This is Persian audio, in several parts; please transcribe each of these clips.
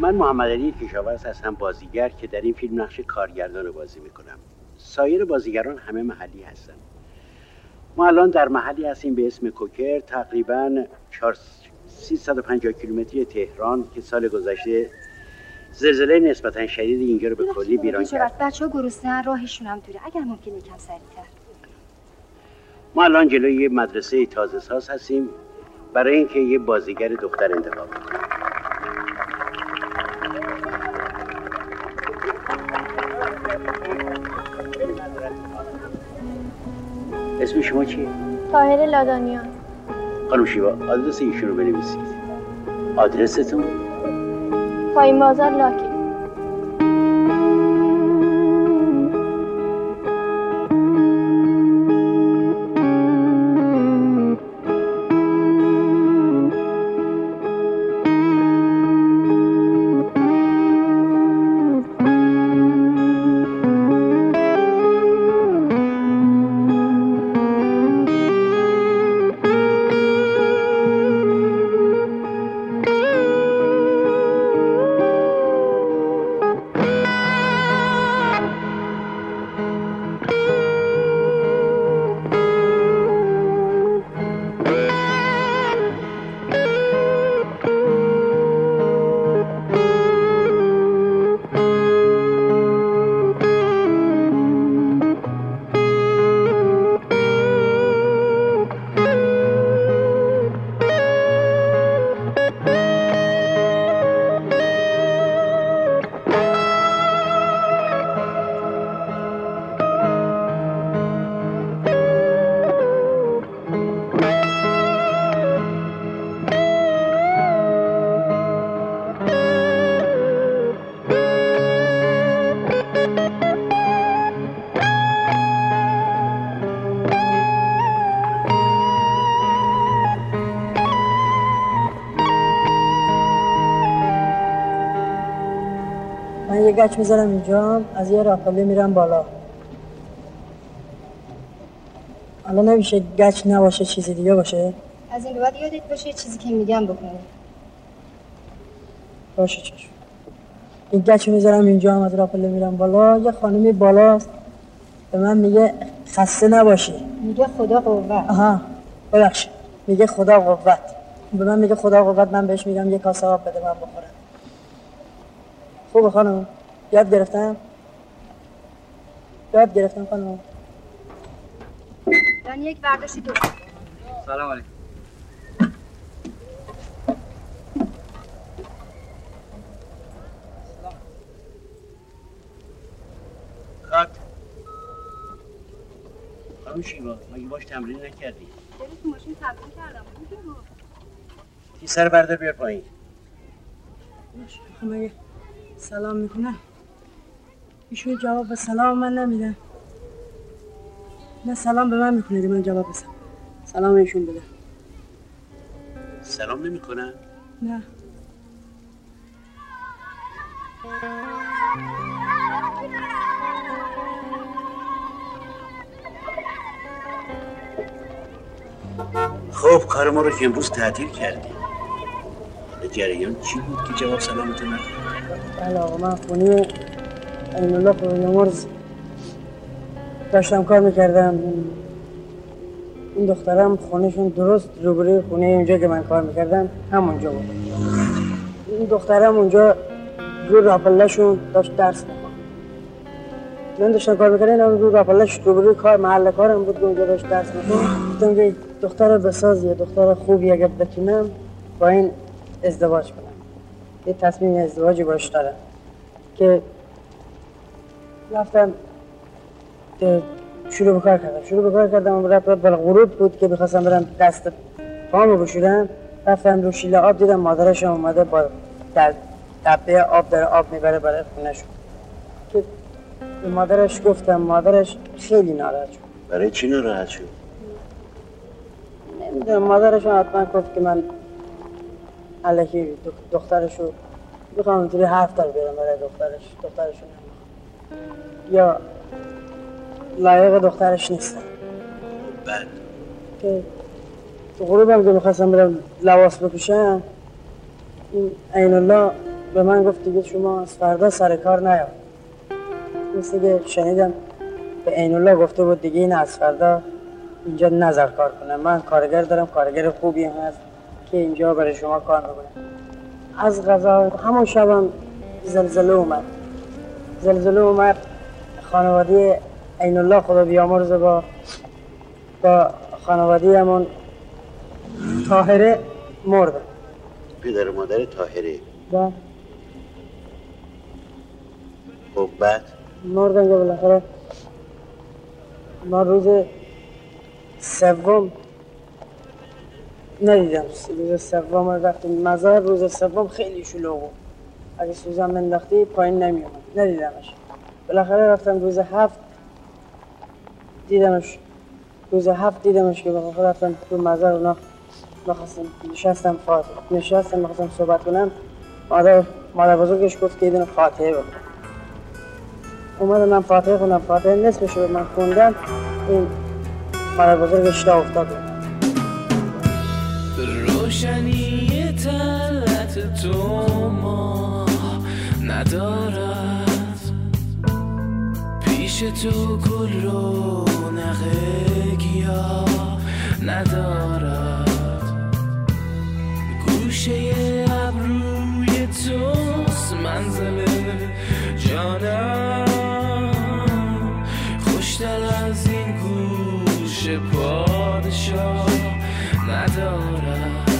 من محمد علی کشاورز هستم بازیگر که در این فیلم نقش کارگردان رو بازی می‌کنم. سایر بازیگران همه محلی هستن. ما الان در محلی هستیم به اسم کوکر تقریبا 350 کیلومتری تهران که سال گذشته زلزله نسبتا شدید اینجا رو به کلی بیران کرد. بچه ها گرسنه راهشون هم دوره. اگر ممکن یکم سریعتر. ما الان جلوی یه مدرسه تازه ساز هستیم. برای اینکه یه بازیگر دختر انتخاب کنیم. اسم شما چیه؟ تاهر لادانیان. خانم شیوا آدرس ایشون رو بنویسید. آدرستون؟ پایین بازار لاکی گچ می‌ذارم اینجا از یه راپله میرم بالا. حالا نمیشه گچ نباشه چیزی دیگه باشه؟ از این بعد یادت باشه چیزی که میگم بکنی. باشه چشم. این گچ می‌ذارم اینجا هم از راپله میرم بالا. یه خانمی بالاست به من میگه خسته نباشی. میگه خدا قوت. آها ببخشید. میگه خدا قوت. به من میگه خدا قوت من بهش میگم یه کاسه آب بده من بخورم. خوبه خانم؟ یاد گرفتم؟ یاد گرفتم خانم. من یک برداشتی تو سلام علیکم. خط. خانم شیوا مگه باش تمرین نکردی؟ تو ماشین تمرین کردم تی سر بردار بیار پایین. مگه سلام می‌کنه؟ ایشون جواب به سلام من نمیده. نه سلام به من می‌کنه من جواب بسم سلام ایشون بده. سلام نمی‌کنن نه. خب کار ما رو که امروز تعطیل کردیم. جریان چی بود که جواب سلامتون نداد؟ بله آقا من این الله مرز داشتم کار می‌کردم این دخترم خونهشون درست روبروی خونه اونجا که من کار می‌کردم همونجا بود این دخترم اونجا رو راپلشون داشت درس میکن من داشتم کار می‌کردم این رو راپلش روبروی کار محل کارم بود اونجا داشت درس میکن گفتم که دختر بسازیه دختر خوبی اگر بتونم با این ازدواج کنم. یه تصمیم ازدواجی باش دارم. که رفتم شروع به کار کردم. شروع به کار کردم رفت بر غروب بود که بخواستم برم دست پامو بشورم. رفتم رو شیله آب دیدم مادرش اومده با در دبه آب داره آب می‌بره برای خونهشون که به مادرش گفتم مادرش خیلی ناراحت شد. برای چی ناراحت شد؟ نمی‌دونم مادرش حتما گفت که من علکی دخترشو می‌خوام اینطوری حرف دار بیارم برای دخترش. دخترشو یا لایق دخترش نیستم بعد که تو غروبم که می‌خواستم برم لباس بپوشم این عین الله به من گفت دیگه شما از فردا سر کار نیا. مثل که شنیدم به عین الله گفته بود دیگه این از فردا اینجا نظر کار کنم من کارگر دارم کارگر خوبی هست که اینجا برای شما کار می‌کنم از غذا همون شبم زلزله اومد. زلزله اومد. خانواده عین الله خدا بیامرزه با با خانواده همون طاهره مرد. پدر و مادر تاهره و خب بعد؟ مردن که بالاخره ما روز سوم ندیدم. روز سوم رفتیم مزار روز سوم خیلی شلوغ بود. اگه سوزن منداختی پایین نمیومد ندیدمش. بالاخره رفتم روز هفت دیدمش روز هفت دیدمش که بالاخره رفتم تو مزار اونا بخواستم نشستم فاتح نشستم بخواستم صحبت کنم. مادر مادر بزرگش گفت که دونه فاتحه بکن اومدم من فاتحه خوندم. فاتحه نصفش رو من خوندم. این مادر بزرگش تا افتاد روشنی تلت تو ندارد پیش تو گل رو نقه گیاه ندارد. گوشه ابروی توست منزل جانم. خوشتر از این گوش پادشاه ندارد.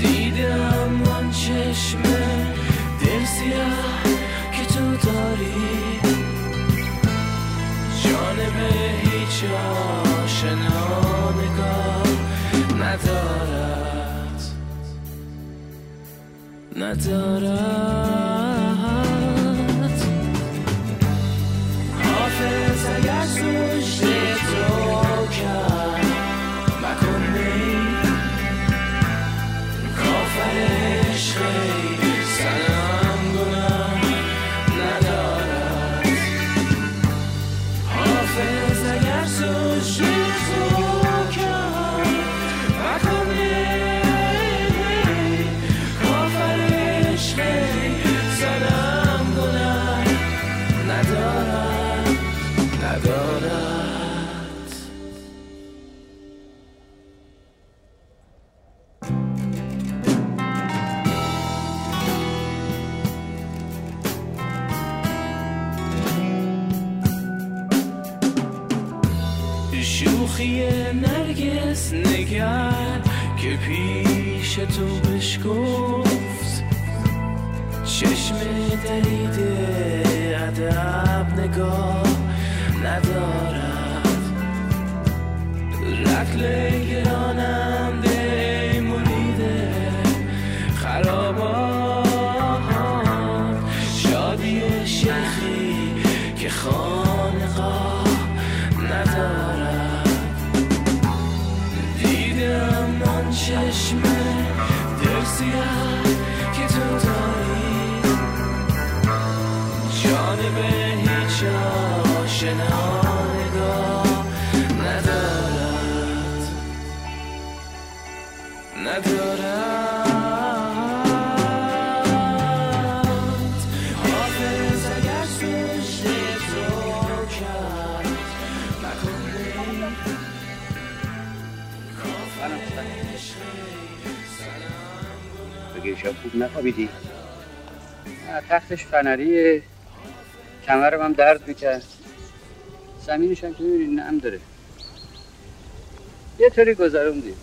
دیدم آن چشم سیاه که تو داری. جانب هیچ آشنا نگاه ندارد. ندارد. شادی شیخی که خانقاه ندارد. دیدم آن چشم دل شب خوب نخوابیدی؟ تختش فنریه. کمرم هم درد می‌کرد. زمینش هم که می‌بینی نم داره. یه طوری گذروندیم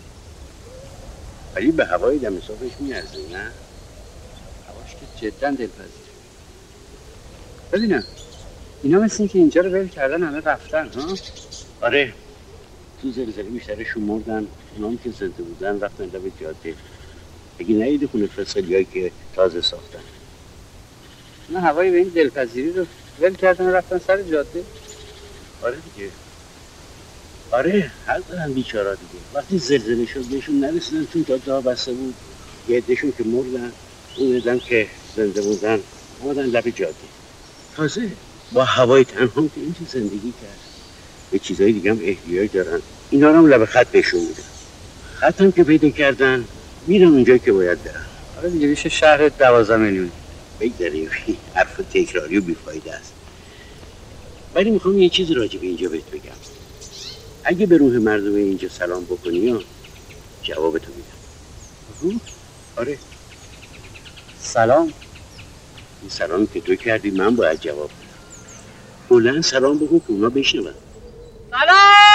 ولی به هوای دم صبحش میارزه نه؟ هواش که جدا دلپذیر ببینم اینا مثل این که اینجا رو ول کردن همه رفتن ها؟ آره. تو زلزله بیشترشون مردن اونام که زنده بودن رفتن لب جاده. اگه نیدی خونه فسقلی که تازه ساختن. نه هوای به این دلپذیری رو ول کردن رفتن سر جاده. آره دیگه. آره حق دارن بیچارا دیگه. وقتی زلزله شد بهشون نرسیدن چون تا دا بسته بود. یه عدهشون که مردن اون عدم که زنده بودن اومدن لب جاده. تازه با هوای تنها که اینجا زندگی کرد. به چیزای دیگه هم احتیاج دارن. اینا رو هم لب خط بهشون میدن. خط هم که پیدا کردن میرن اونجایی که باید برن آره دیگه میشه شهر دوازده میلیون. بگذاریم. حرف تکراری و بیفایده است. ولی می‌خوام یه چیز راجع به اینجا بهت بگم. اگه به روح مردم اینجا سلام بکنی یا جوابتو میدم. روح؟ آره. سلام. این سلام که تو کردی من باید جواب بدم. بلند سلام بکن که اونا بشنون. Hello,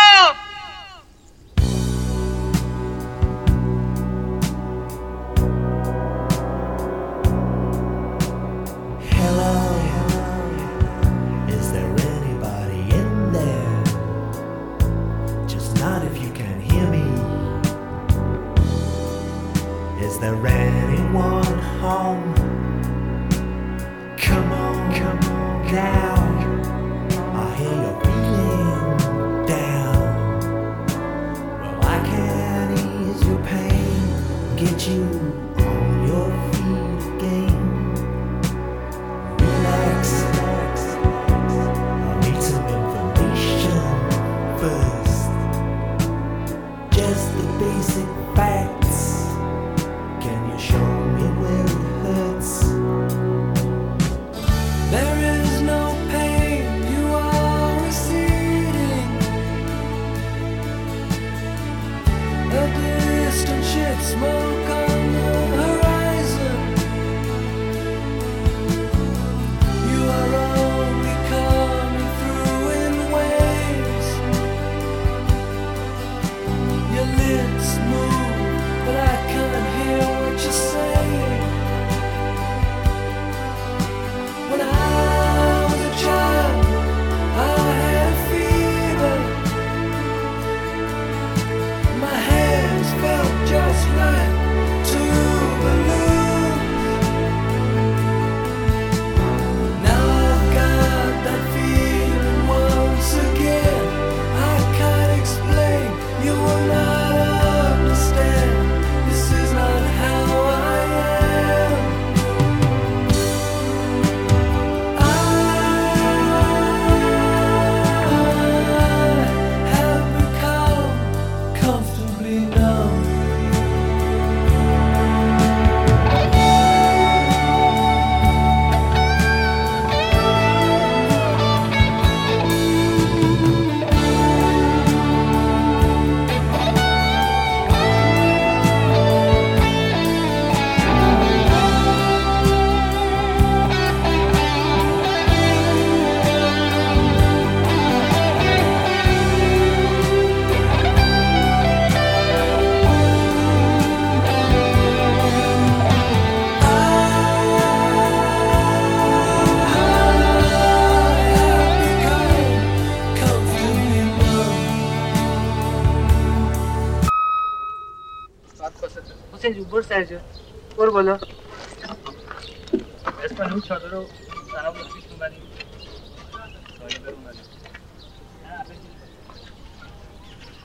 حسین جون. برو بالا. اسم اون چادر رو سلام بسیتون بریم سایه اومده.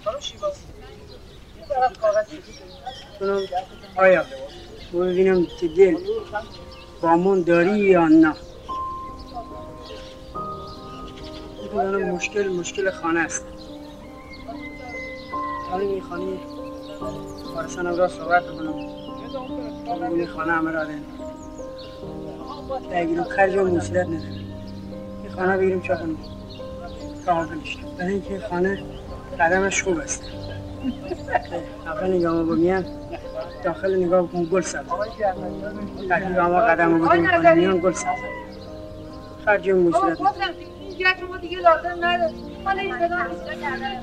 خانم شیبا یه طرف کاغذ کنم آیا. برو ببینم تو دل. بامون داری یا نه. مشکل مشکل خانه است. حالا این خانه وارثانم را صحبت کنم. این خانه همه را دن درگیر و خرج و مصیرت نداره. این خانه بگیریم چه کنیم کاملش برای اینکه خانه قدمش خوب است. اول نگاه ما بمیان داخل نگاه بکن گل سبز نگاه ما قدم رو بودیم کنیم میان گل سبز خرج و گچ ما دیگه لازم نداره حالا این بدان پیدا کردن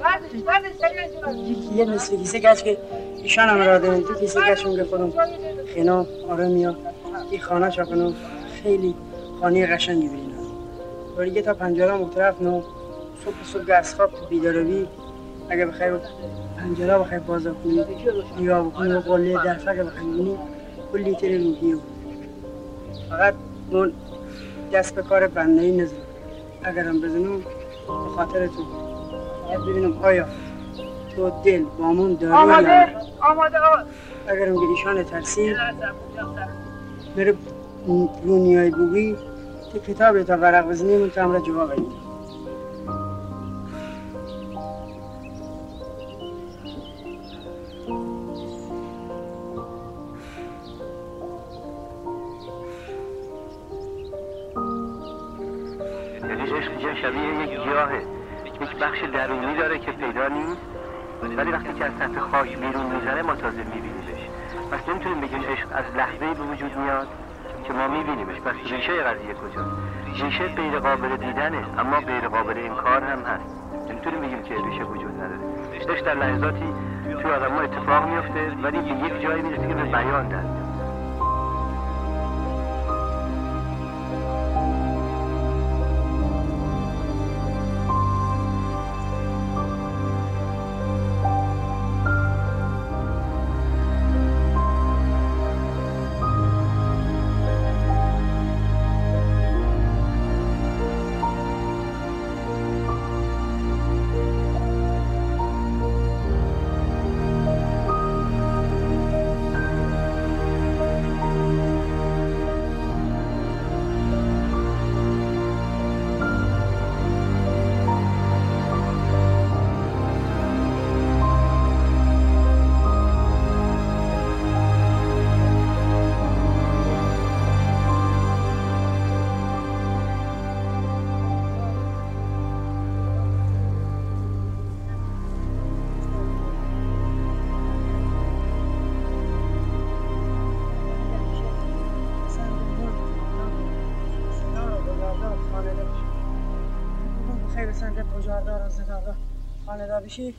بردش بردش یکی یه نصف کیسه گچ که ایشان هم را دارن تو کیسه گچ که خودم خینا آرامیا این خانه کنم خیلی خانه قشنگی بینم و تا پنجره مختلف نو. صبح صبح از خواب بیداروی. اگه بخوای پنجره بخوای باز کنی نگاه بکنی و قله درفه که بخوای بینی کلی تر روحی و فقط اون دست به کار بنده ای نزن اگرم بزنم به خاطر تو. ببینم آیا تو دل بامون داری یا آماده آماده اگرم که ایشان ترسید بره رو نیای بوگی تو کتاب تا ورق بزنی من تو همراه جواب اینجا شبیه یک گیاهه. یک بخش درونی داره که پیدا نیست. ولی وقتی که از سطح خاک بیرون می‌زنه ما تازه میبینیمش. پس نمی‌تونیم بگیم عشق از لحظه به وجود میاد که ما میبینیمش. پس ریشه قضیه کجاست؟ ریشه غیر قابل دیدنه اما غیر قابل انکار هم هست. نمی‌تونیم بگیم که ریشه وجود نداره. عشق در لحظاتی توی آدم اتفاق میفته ولی به یک جایی می‌رسه که به بیان در خانه بشی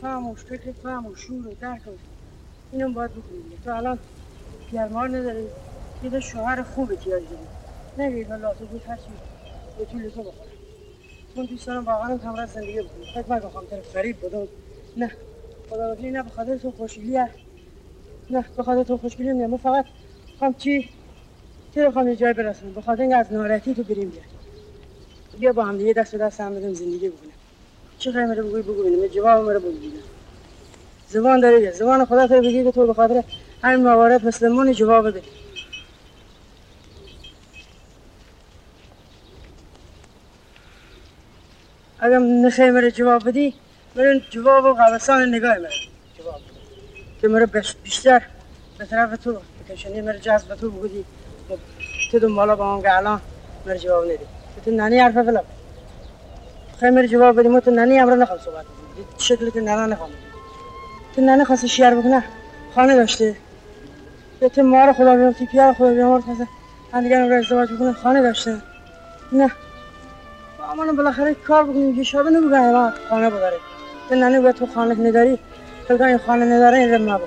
فهم و فکر فهم و شور و درک و اینم باید بکنی تو الان گرمار نداری یه دو شوهر خوب احتیاج داری. نه یه لاتو بود هرچی به طول تو بخوره. من دوست دارم واقعا همراه زندگی بکنی فکر نکن خواهم طرف فریب بدم نه خدا وکیلی نه به خاطر تو خوشگلی هست. نه به تو خوشگلی نه من فقط خواهم چی؟ چی رو خواهم جای برسونم؟ به اینکه از ناراحتی تو بریم بیا بیا با هم دیگه دست به دست هم بدیم زندگی بکنیم. چه خیلی رو بگوی بگو ببینیم جواب مرا بگو زبان داری زبان خدا تو بگی که تو به خاطر همین موارد مثل من جواب بده. اگر نخی مرا جواب بدی مرا جواب و قبستان نگاه مرا جواب که بش- بیشتر به طرف تو. بکشنی مرا جذب تو بگودی تو دنبالا با که الان مرا جواب ندی تو نانی حرف فلا مرا جواب بدی؟ ما تو نانی امرا نخوام صحبت بدی شکل تو نانا نخوام بدی. تو نانی خواسته شیار بکنه خانه داشته. یا تو ما رو خدا بیامتی پیار خدا بیامار تازه هم رو ازدواج بکنه خانه داشته. نه. با امان بالاخره کار بکنیم که شابه نبگه ما خانه بگره تو نانی باید تو خانه نداری؟ تو این خانه نداره این رم نبا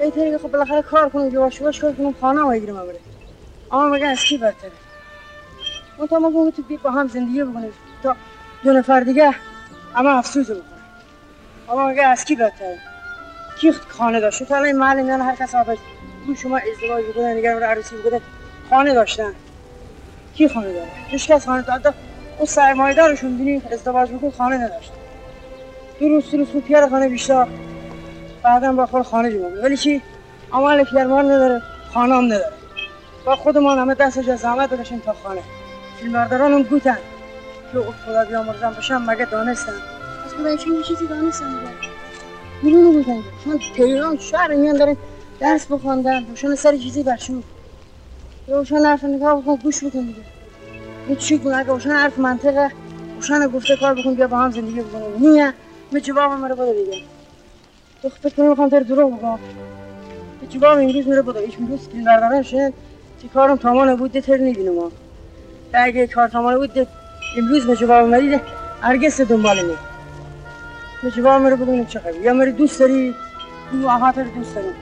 این طریقه خب بالاخره کار کنیم جواش باش کار کنیم خانه ما بگیریم بره اما مگه از کی بدتره؟ اون تا ما تو بی با هم زندگی بکنیم. تا دو نفر دیگه اما افسوس بکنه اما مگه از کی بدتره کی خانه داشته؟ تا الان محل میان هر کس آبش بگو شما ازدواج بکنن دیگر رو عروسی بکنه خانه داشتن. کی خانه داره؟ هیچ کس خانه داره. اون سرمایه دارشون بینی ازدواج بکن خانه نداشت دو روز روز پیار خانه بیشتر. بعدا با خود خانه جمع ولی چی؟ عمل پیرمار نداره. خانه هم نداره. با خودمان همه دستش از زحمت بکشیم تا خانه. فیلمبرداران هم گوتن. که خدا بیامرزم باشم مگه دانستن از خدا چون یه چیزی دانستن دیگه. میلونو گوتن چون تهران شهر میان دارن درس بخواندن روشن سر چیزی برشون روشن حرف نگاه بکن گوش بکن دیگه. این چی کن اگه روشن حرف منطقه روشن گفته کار بکن بیا با هم زندگی بکنیم نیه به جواب مرا بده دیگه. تو فکر کنی می‌خوام تر دروغ بگم. به جواب امروز میره بده ایش امروز فیلم بردارن شد تی کارم تمام بود ده تر نبینم ها اگه کار تمام بود امروز به جواب مریده هرگز دنبال نی. به جواب مرا بگم چه خبر یا مرا دوست داری؟ بگو تو رو دوست دارم.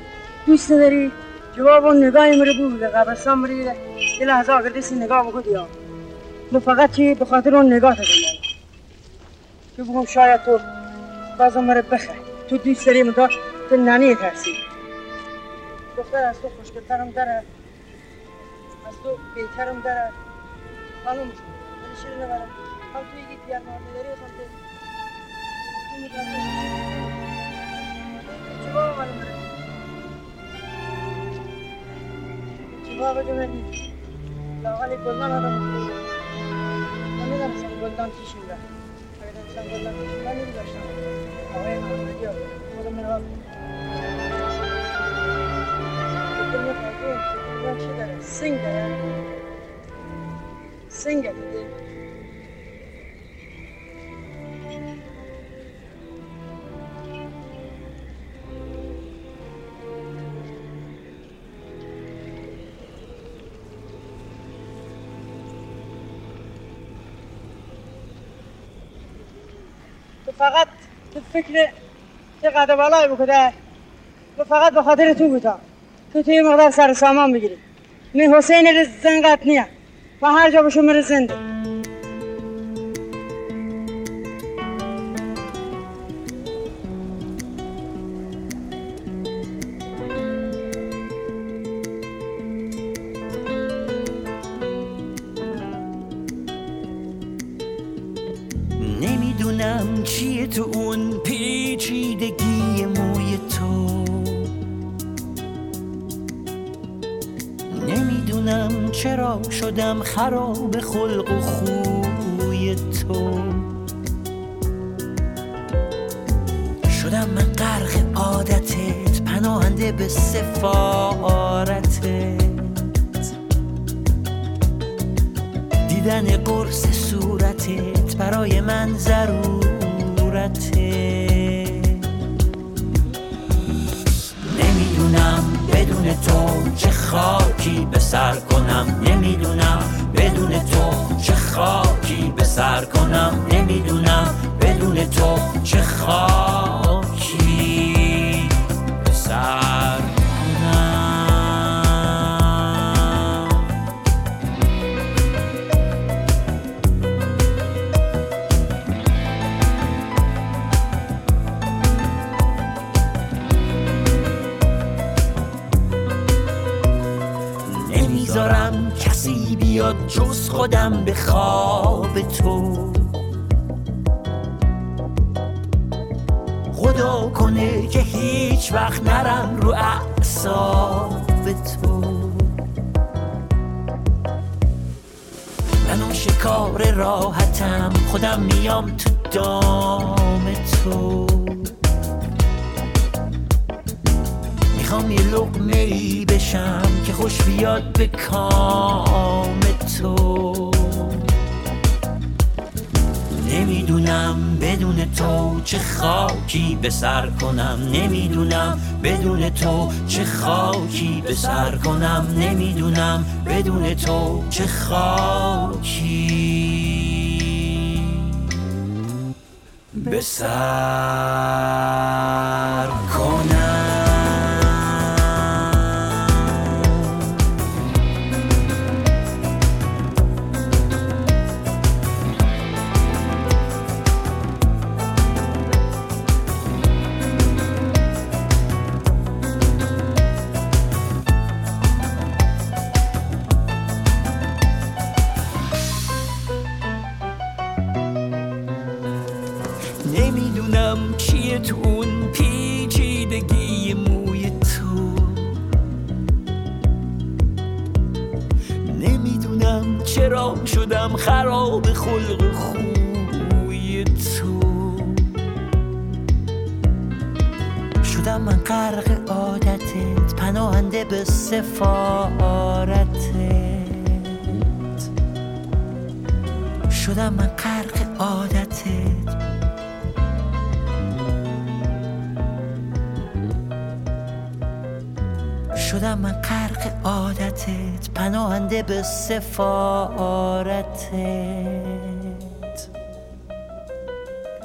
دوست داری جواب اون نگاه مرا بگو به قبرستان مریده یه لحظه اگر دستی نگاه بکن یا تو فقط چی؟ به خاطر اون نگاه تا دنبال. که بگم شاید تو بازم مرا بخیر تو دوست داری من تو ننی ترسی. دختر از تو خوشگلترم داره از تو بهترم داره خانم ولی شیر نبرم هم تو یکی دیگر مهمی داری هم تو تو متوجه جواب من مرا. جواب بده من. لاغل گلدان آدم خوبی من می‌دونستم گلدان چی شده اگر دانستم گلدان چی شده نمیداشتم آقای محمدی ها خودم نگاه فکر می‌کنم گلدان چی داره سنگ داره سنگ دیدی فقط تو فکر چه قد بالای بکده تو فقط به خاطر تو بودا تو توی مقدار سر سامان بگیری. می حسین رزنگت نیه و هر جا مره نمی‌دونم چرا شدم خراب خلق و خوی تو؟ شدم من غرق عادتت پناهنده به سفارتت. دیدن قرص صورتت برای من ضرورته. بدون تو چه خاکی به سر کنم؟ نمی‌دونم. بدون تو چه خاکی به سر کنم؟ نمی‌دونم. بدون تو چه خاکی خودم به خواب تو. خدا کنه که هیچ وقت نرم رو اعصاب تو. من شکار راحتم خودم میام تو دام تو. می‌خوام یه لقمه ای بشم که خوش بیاد به کام تو. نمی‌دونم بدون تو چه خاکی به سر کنم. نمی‌دونم بدون تو چه خاکی به سر کنم. نمی‌دونم بدون تو چه خاکی به سر چرا شدم خراب خلق خوی تو؟ شدم من غرق عادتت پناهنده به سفارتت. شدم من غرق عادتت. شدم من غرق عادتت پناهنده به سفارتت.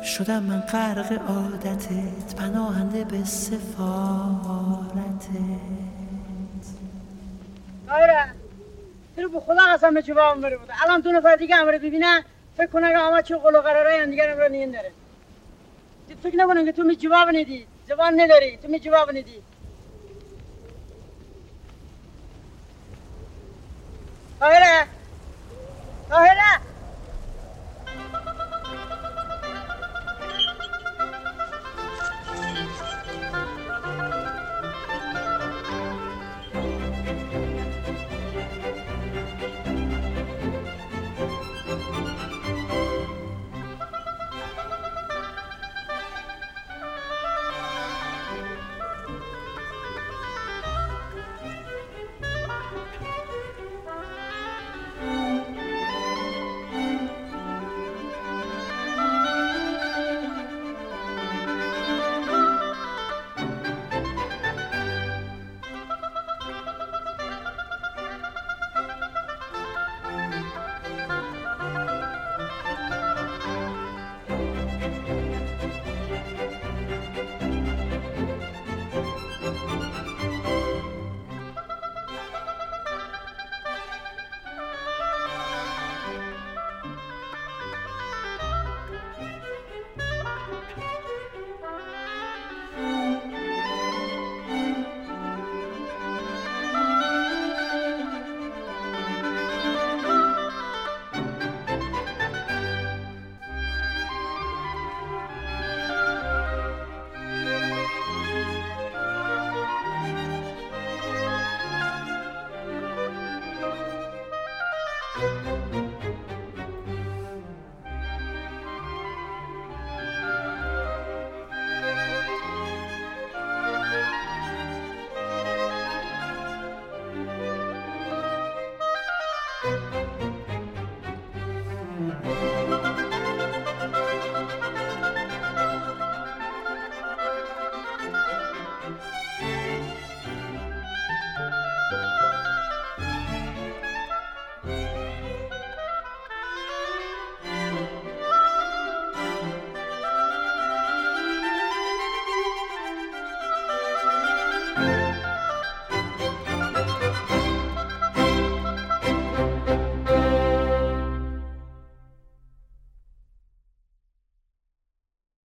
شدم من غرق عادتت پناهنده به سفارتت. آره. تو به خدا قسم به جواب بره بوده الان دو نفر دیگه امره ببینه فکر کنه که همه چه قول و قراره هم دیگه رو نین داره فکر نکنن که تو می جواب ندی. زبان نداری. تو می جواب ندی. Thôi hết nè Thôi hết nè